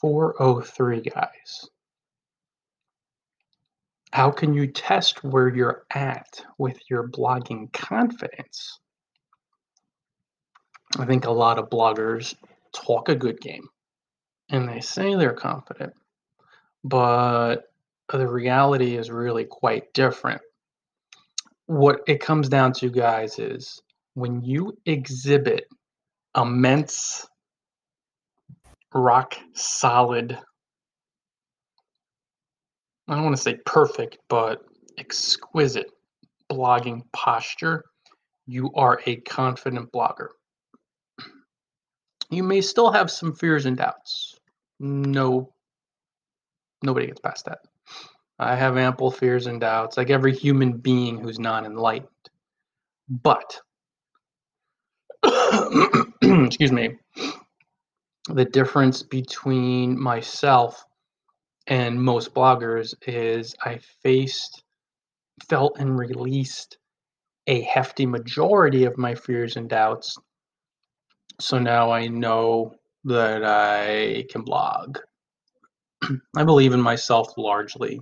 403, guys. How can you test where you're at with your blogging confidence? I think a lot of bloggers talk a good game and they say they're confident, but the reality is really quite different. What it comes down to, guys, is when you exhibit immense, rock solid, I don't want to say perfect, but exquisite blogging posture, you are a confident blogger. You may still have some fears and doubts. No, nobody gets past that. I have ample fears and doubts, like every human being who's not enlightened. But, excuse me, the difference between myself and most bloggers is I faced, felt, and released a hefty majority of my fears and doubts. So now I know that I can blog. I believe in myself largely.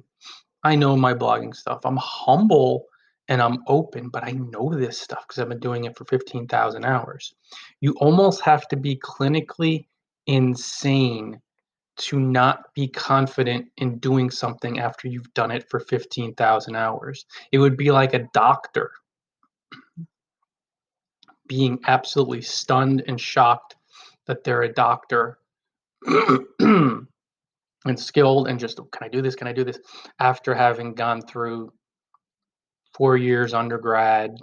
I know my blogging stuff. I'm humble and I'm open, but I know this stuff because I've been doing it for 15,000 hours. You almost have to be clinically insane to not be confident in doing something after you've done it for 15,000 hours. It would be like a doctor being absolutely stunned and shocked that they're a doctor and skilled and just, oh, can I do this? Can I do this? After having gone through four years undergrad,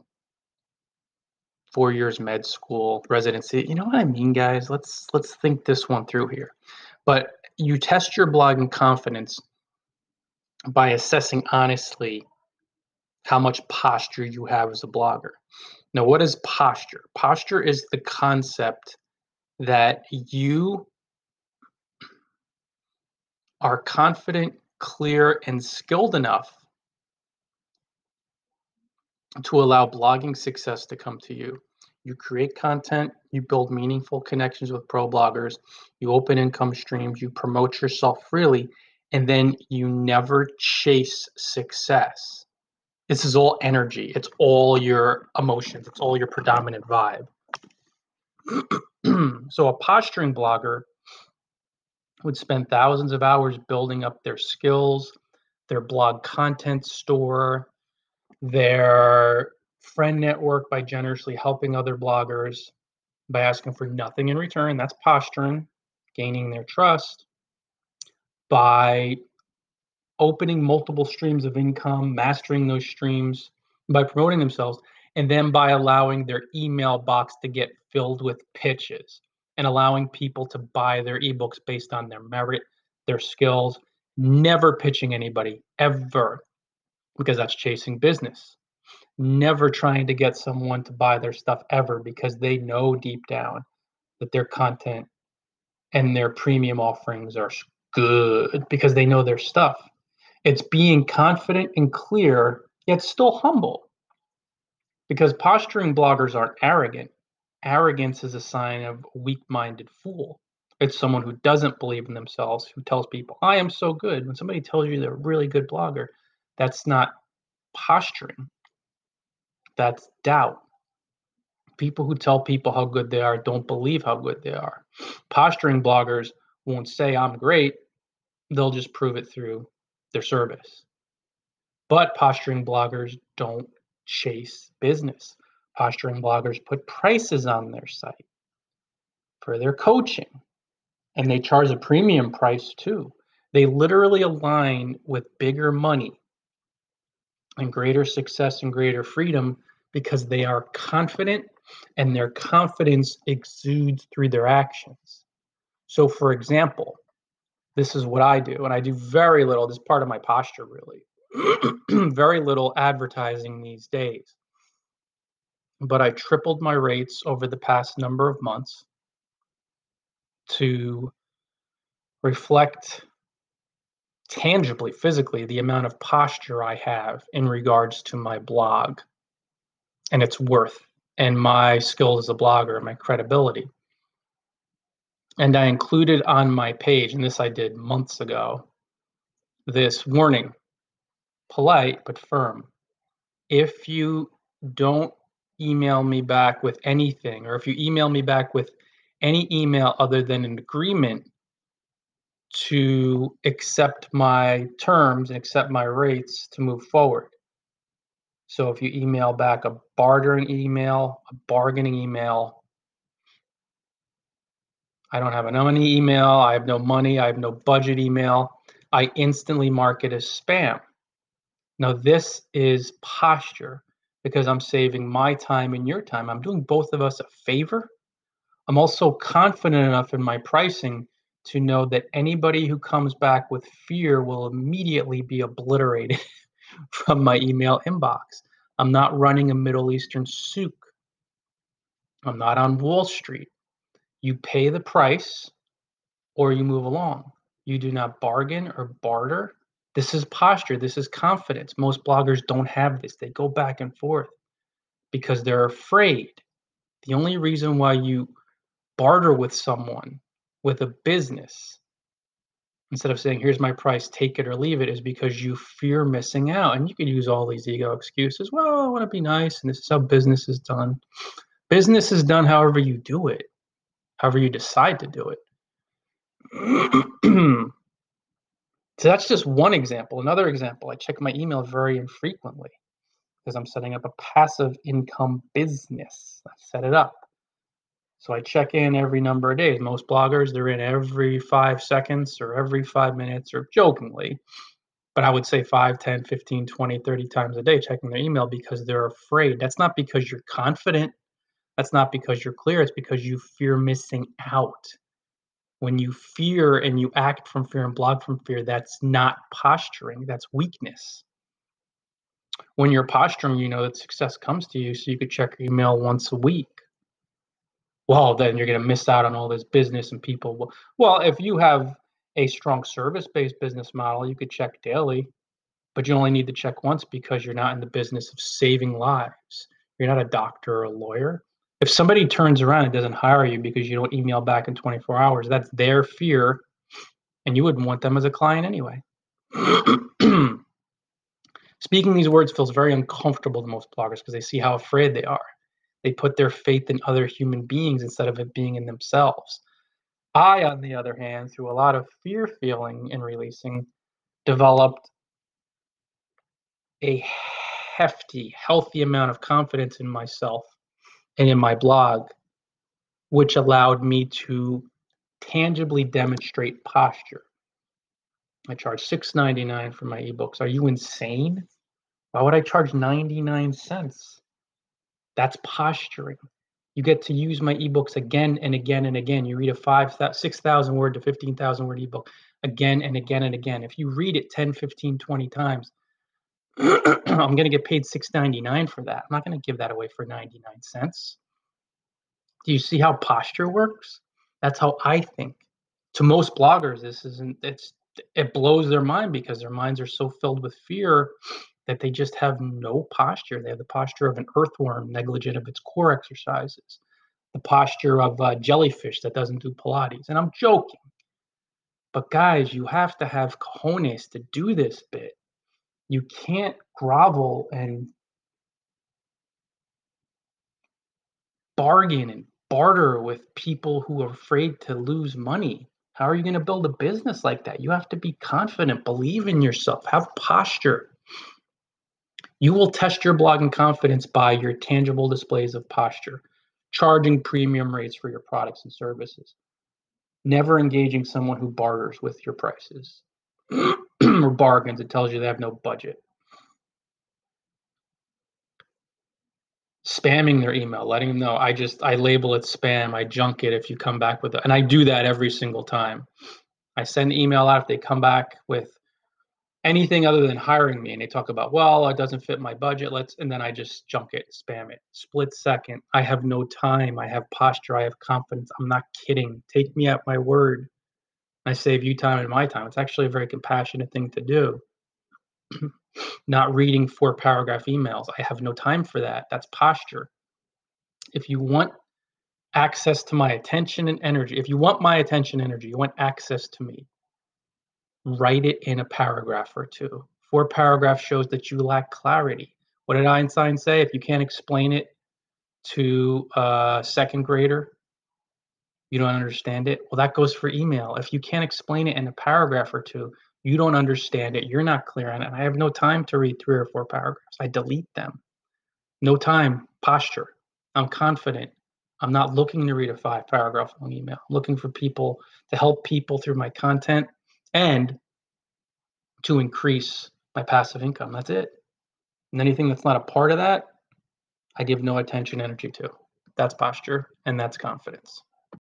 four years med school, residency. You know what I mean, guys? Let's let's think this one through here. But you test your blogging confidence by assessing honestly how much posture you have as a blogger. Now, what is posture? Posture is the concept that you are confident, clear, and skilled enough to allow blogging success to come to you. You create content, you build meaningful connections with pro bloggers, you open income streams, you promote yourself freely, and then you never chase success. This is all energy, it's all your emotions, it's all your predominant vibe. so, a posturing blogger would spend thousands of hours building up their skills, their blog content store, their friend network by generously helping other bloggers by asking for nothing in return. That's posturing, gaining their trust by opening multiple streams of income, mastering those streams by promoting themselves, and then by allowing their email box to get filled with pitches and allowing people to buy their ebooks based on their merit, their skills, never pitching anybody ever because that's chasing business. Never trying to get someone to buy their stuff ever because they know deep down that their content and their premium offerings are good because they know their stuff. It's being confident and clear, yet still humble. Because posturing bloggers aren't arrogant. Arrogance is a sign of a weak minded fool. It's someone who doesn't believe in themselves, who tells people, I am so good. When somebody tells you they're a really good blogger, that's not posturing, that's doubt. People who tell people how good they are don't believe how good they are. Posturing bloggers won't say, I'm great, they'll just prove it through their service. But posturing bloggers don't chase business. Posturing bloggers put prices on their site for their coaching, and they charge a premium price too. They literally align with bigger money and greater success and greater freedom because they are confident and their confidence exudes through their actions. So, for example, this is what I do, and I do very little, this is part of my posture really, very little advertising these days. But I tripled my rates over the past number of months to reflect tangibly, physically, the amount of posture I have in regards to my blog and its worth and my skills as a blogger and my credibility. And I included on my page, and this I did months ago, this warning polite but firm. If you don't email me back with anything, or if you email me back with any email other than an agreement to accept my terms and accept my rates to move forward. So if you email back a bartering email, a bargaining email, I don't have a money email, I have no money, I have no budget email, I instantly mark it as spam. Now, this is posture because I'm saving my time and your time. I'm doing both of us a favor. I'm also confident enough in my pricing to know that anybody who comes back with fear will immediately be obliterated from my email inbox. I'm not running a Middle Eastern souk. I'm not on Wall Street. You pay the price or you move along. You do not bargain or barter. This is posture. This is confidence. Most bloggers don't have this. They go back and forth because they're afraid. The only reason why you barter with someone with a business. Instead of saying here's my price take it or leave it is because you fear missing out and you could use all these ego excuses. Well i want to be nice and this is how business is done. Business is done however you do it however you decide to do it. So that's just one example. Another example i check my email very infrequently because i'm setting up a passive income business. I set it up so I check in every number of days. Most bloggers, they're in every five seconds or every five minutes or jokingly. But I would say 5, 10, 15, 20, 30 times a day checking their email because they're afraid. That's not because you're confident. That's not because you're clear. It's because you fear missing out. When you fear and you act from fear and blog from fear, that's not posturing, that's weakness. When you're posturing, you know that success comes to you, so you could check your email once a week well, then you're going to miss out on all this business and people. Well, if you have a strong service based business model, you could check daily, but you only need to check once because you're not in the business of saving lives. You're not a doctor or a lawyer. If somebody turns around and doesn't hire you because you don't email back in 24 hours, that's their fear, and you wouldn't want them as a client anyway. Speaking these words feels very uncomfortable to most bloggers because they see how afraid they are. They put their faith in other human beings instead of it being in themselves. I, on the other hand, through a lot of fear feeling and releasing, developed a hefty, healthy amount of confidence in myself and in my blog, which allowed me to tangibly demonstrate posture. I charge $6.99 for my ebooks. Are you insane? Why would I charge 99 cents? That's posturing. You get to use my ebooks again and again and again. You read a five, 6,000 word to 15,000 word ebook again and again and again. If you read it 10, 15, 20 times, I'm going to get paid 6.99 for that. I'm not going to give that away for 99 cents. Do you see how posture works? That's how I think. To most bloggers, this isn't it's it blows their mind because their minds are so filled with fear that they just have no posture. They have the posture of an earthworm, negligent of its core exercises, the posture of a jellyfish that doesn't do Pilates. And I'm joking. But guys, you have to have cojones to do this bit. You can't grovel and bargain and barter with people who are afraid to lose money. How are you going to build a business like that? You have to be confident, believe in yourself, have posture. You will test your blogging confidence by your tangible displays of posture, charging premium rates for your products and services, never engaging someone who barters with your prices or bargains. It tells you they have no budget. Spamming their email, letting them know I just I label it spam, I junk it if you come back with it. And I do that every single time. I send email out if they come back with anything other than hiring me and they talk about well it doesn't fit my budget let's and then i just junk it spam it split second. I have no time i have posture i have confidence i'm not kidding. Take me at my word. I save you time and my time. It's actually a very compassionate thing to do. Not reading four paragraph emails. I have no time for that. That's posture. If you want access to my attention and energy. If you want my attention energy, you want access to me. Write it in a paragraph or two. Four paragraphs shows that you lack clarity. What did Einstein say? If you can't explain it to a second grader, you don't understand it. Well, that goes for email. If you can't explain it in a paragraph or two, you don't understand it. You're not clear on it. I have no time to read three or four paragraphs. I delete them. No time, posture. I'm confident. I'm not looking to read a five paragraph long email. I'm looking for people to help people through my content and to increase my passive income. That's it. And anything that's not a part of that, I give no attention energy to. That's posture and that's confidence.